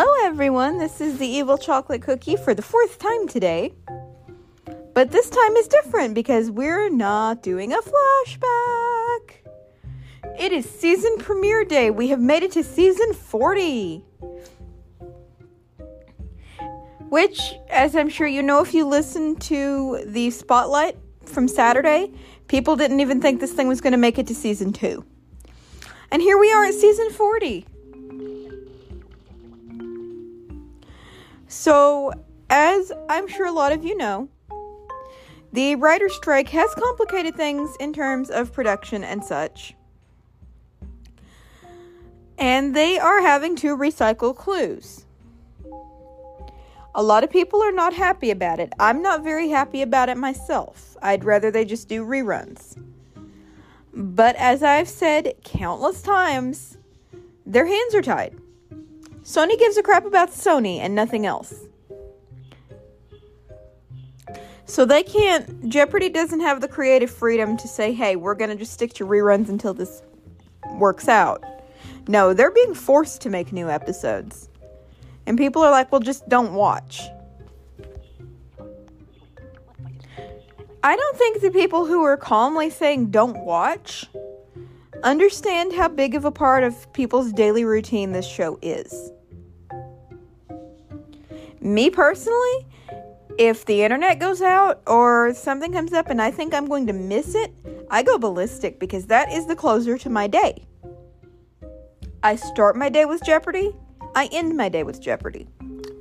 Hello, everyone. This is the Evil Chocolate Cookie for the fourth time today. But this time is different because we're not doing a flashback. It is season premiere day. We have made it to season 40. Which, as I'm sure you know if you listened to the spotlight from Saturday, people didn't even think this thing was going to make it to season 2. And here we are at season 40. So, as I'm sure a lot of you know, the writer's strike has complicated things in terms of production and such. And they are having to recycle clues. A lot of people are not happy about it. I'm not very happy about it myself. I'd rather they just do reruns. But as I've said countless times, their hands are tied. Sony gives a crap about Sony and nothing else. So they can't, Jeopardy doesn't have the creative freedom to say, hey, we're going to just stick to reruns until this works out. No, they're being forced to make new episodes. And people are like, well, just don't watch. I don't think the people who are calmly saying don't watch understand how big of a part of people's daily routine this show is. Me personally, if the internet goes out or something comes up and I think I'm going to miss it, I go ballistic because that is the closer to my day. I start my day with Jeopardy, I end my day with Jeopardy.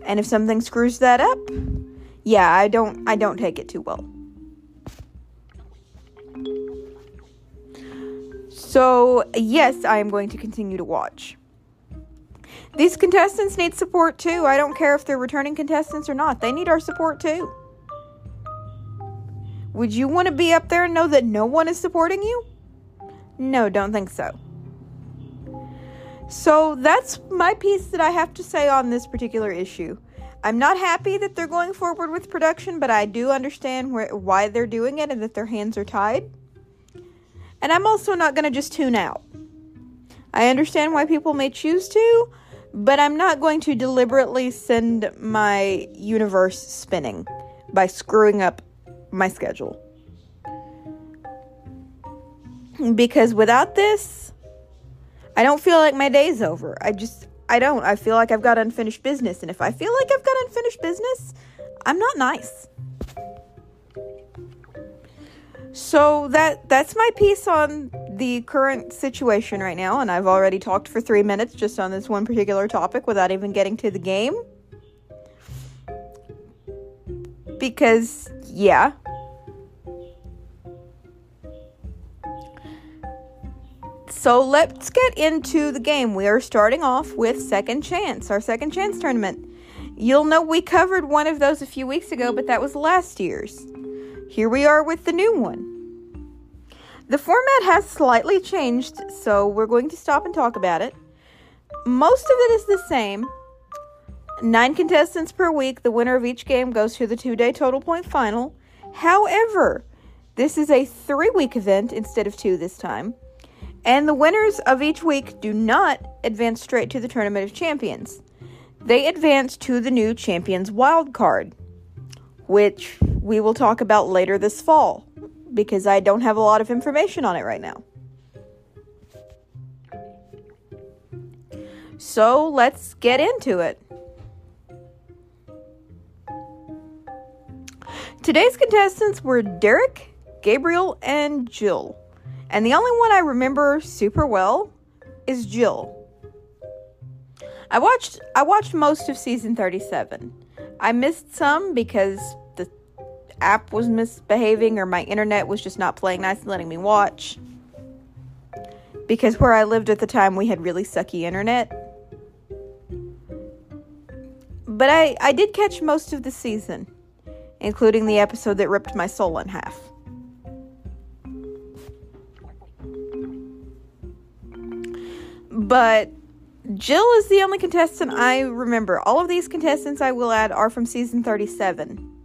And if something screws that up, yeah, I don't I don't take it too well. So, yes, I am going to continue to watch. These contestants need support too. I don't care if they're returning contestants or not. They need our support too. Would you want to be up there and know that no one is supporting you? No, don't think so. So that's my piece that I have to say on this particular issue. I'm not happy that they're going forward with production, but I do understand where, why they're doing it and that their hands are tied. And I'm also not going to just tune out. I understand why people may choose to, but I'm not going to deliberately send my universe spinning by screwing up my schedule. Because without this, I don't feel like my day's over. I just, I don't. I feel like I've got unfinished business. And if I feel like I've got unfinished business, I'm not nice. So that that's my piece on the current situation right now, and I've already talked for three minutes just on this one particular topic without even getting to the game. Because, yeah. So let's get into the game. We are starting off with Second Chance, our Second Chance tournament. You'll know we covered one of those a few weeks ago, but that was last year's. Here we are with the new one. The format has slightly changed, so we're going to stop and talk about it. Most of it is the same. Nine contestants per week. The winner of each game goes to the two day total point final. However, this is a three week event instead of two this time. And the winners of each week do not advance straight to the Tournament of Champions. They advance to the new Champions wild card, which we will talk about later this fall because I don't have a lot of information on it right now. So let's get into it. Today's contestants were Derek, Gabriel, and Jill. And the only one I remember super well is Jill. I watched I watched most of season 37. I missed some because app was misbehaving or my internet was just not playing nice and letting me watch. because where I lived at the time we had really sucky internet. But I, I did catch most of the season, including the episode that ripped my soul in half. But Jill is the only contestant I remember. All of these contestants I will add are from season 37.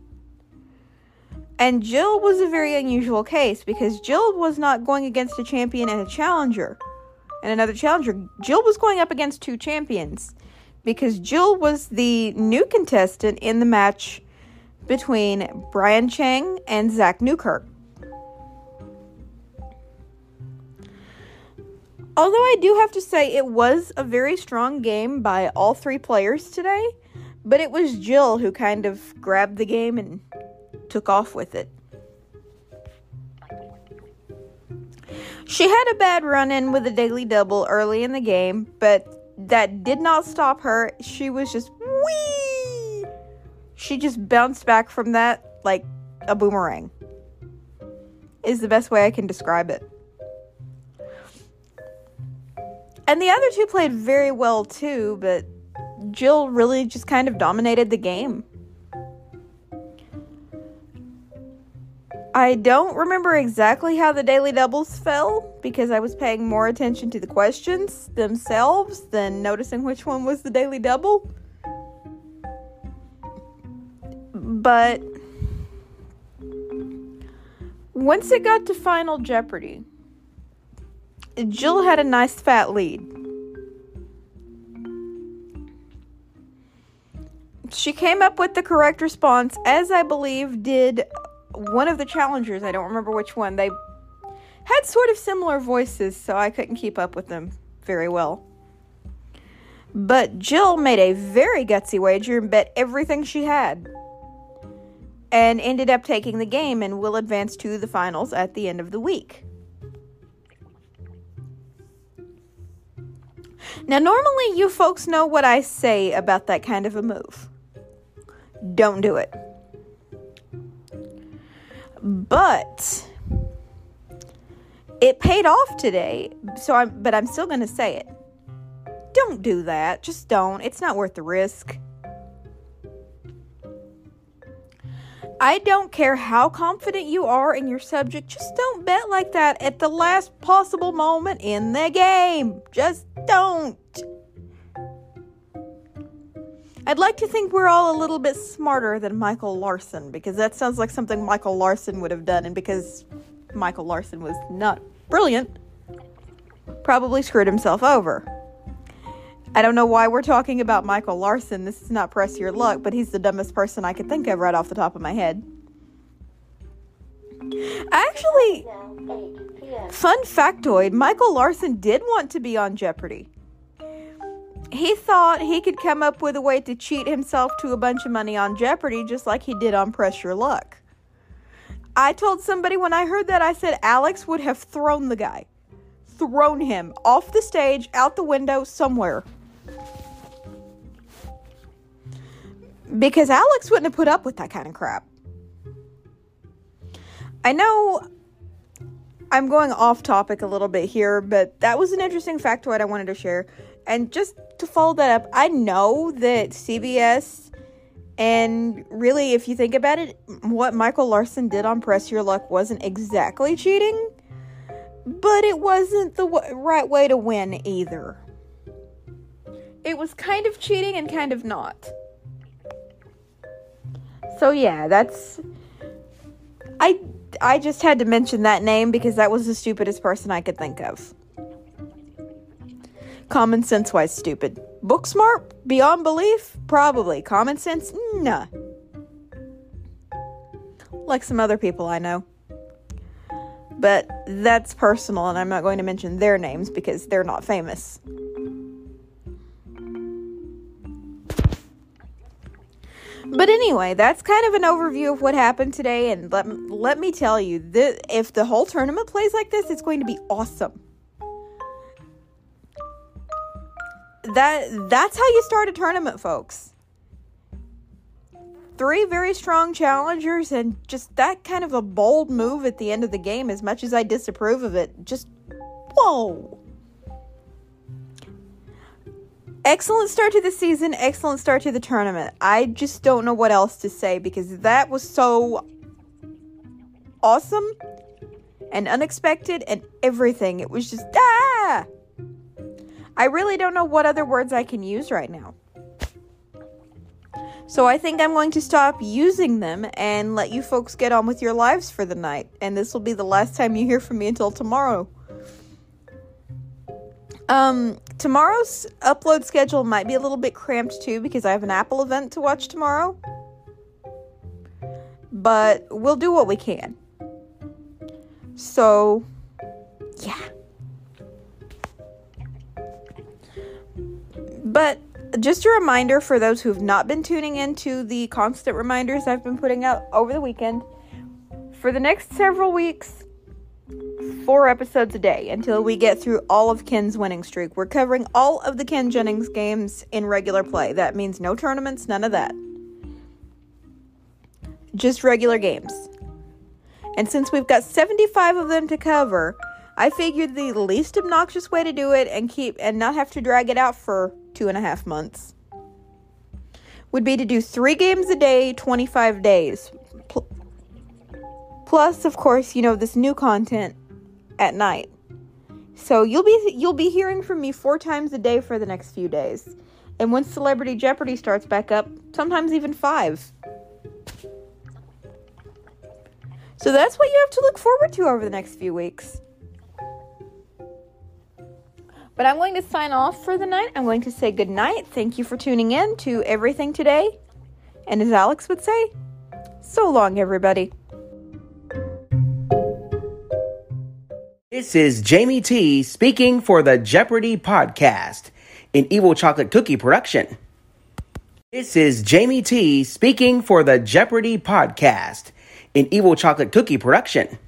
And Jill was a very unusual case because Jill was not going against a champion and a challenger and another challenger. Jill was going up against two champions because Jill was the new contestant in the match between Brian Chang and Zach Newkirk. Although I do have to say it was a very strong game by all three players today, but it was Jill who kind of grabbed the game and took off with it. She had a bad run in with a daily double early in the game, but that did not stop her. She was just wee. She just bounced back from that like a boomerang. Is the best way I can describe it. And the other two played very well too, but Jill really just kind of dominated the game. I don't remember exactly how the daily doubles fell because I was paying more attention to the questions themselves than noticing which one was the daily double. But once it got to Final Jeopardy, Jill had a nice fat lead. She came up with the correct response, as I believe did one of the challengers. I don't remember which one. They had sort of similar voices, so I couldn't keep up with them very well. But Jill made a very gutsy wager and bet everything she had. And ended up taking the game and will advance to the finals at the end of the week. Now, normally you folks know what I say about that kind of a move. Don't do it. But it paid off today, so I'm but I'm still going to say it. Don't do that. Just don't. It's not worth the risk. I don't care how confident you are in your subject, just don't bet like that at the last possible moment in the game. Just don't. I'd like to think we're all a little bit smarter than Michael Larson because that sounds like something Michael Larson would have done, and because Michael Larson was not brilliant, probably screwed himself over. I don't know why we're talking about Michael Larson. This is not press your luck, but he's the dumbest person I could think of right off the top of my head. Actually, fun factoid Michael Larson did want to be on Jeopardy! He thought he could come up with a way to cheat himself to a bunch of money on Jeopardy just like he did on Press Your Luck. I told somebody when I heard that, I said Alex would have thrown the guy. Thrown him off the stage, out the window, somewhere. because Alex wouldn't have put up with that kind of crap. I know I'm going off topic a little bit here, but that was an interesting factoid I wanted to share. And just to follow that up, I know that CBS and really, if you think about it, what Michael Larson did on Press Your Luck wasn't exactly cheating, but it wasn't the w- right way to win either. It was kind of cheating and kind of not. So yeah, that's I I just had to mention that name because that was the stupidest person I could think of. Common sense wise stupid. Book smart beyond belief? Probably. Common sense? Nah. Like some other people I know. But that's personal and I'm not going to mention their names because they're not famous. But anyway, that's kind of an overview of what happened today. And let, let me tell you, that if the whole tournament plays like this, it's going to be awesome. that that's how you start a tournament, folks. Three very strong challengers and just that kind of a bold move at the end of the game as much as I disapprove of it. Just whoa. Excellent start to the season, excellent start to the tournament. I just don't know what else to say because that was so awesome and unexpected and everything. It was just ah I really don't know what other words I can use right now. So I think I'm going to stop using them and let you folks get on with your lives for the night. And this will be the last time you hear from me until tomorrow. Um, tomorrow's upload schedule might be a little bit cramped too because I have an Apple event to watch tomorrow. But we'll do what we can. So, yeah. But just a reminder for those who've not been tuning into the constant reminders I've been putting out over the weekend. For the next several weeks, four episodes a day until we get through all of Ken's winning streak. We're covering all of the Ken Jennings games in regular play. That means no tournaments, none of that. Just regular games. And since we've got 75 of them to cover, I figured the least obnoxious way to do it and keep and not have to drag it out for two and a half months would be to do three games a day, 25 days. Plus, of course, you know, this new content at night. So you'll be you'll be hearing from me four times a day for the next few days. And once Celebrity Jeopardy starts back up, sometimes even five. So that's what you have to look forward to over the next few weeks. But I'm going to sign off for the night. I'm going to say good night. Thank you for tuning in to everything today. And as Alex would say, so long, everybody. This is Jamie T speaking for the Jeopardy podcast, an Evil Chocolate Cookie production. This is Jamie T speaking for the Jeopardy podcast, an Evil Chocolate Cookie production.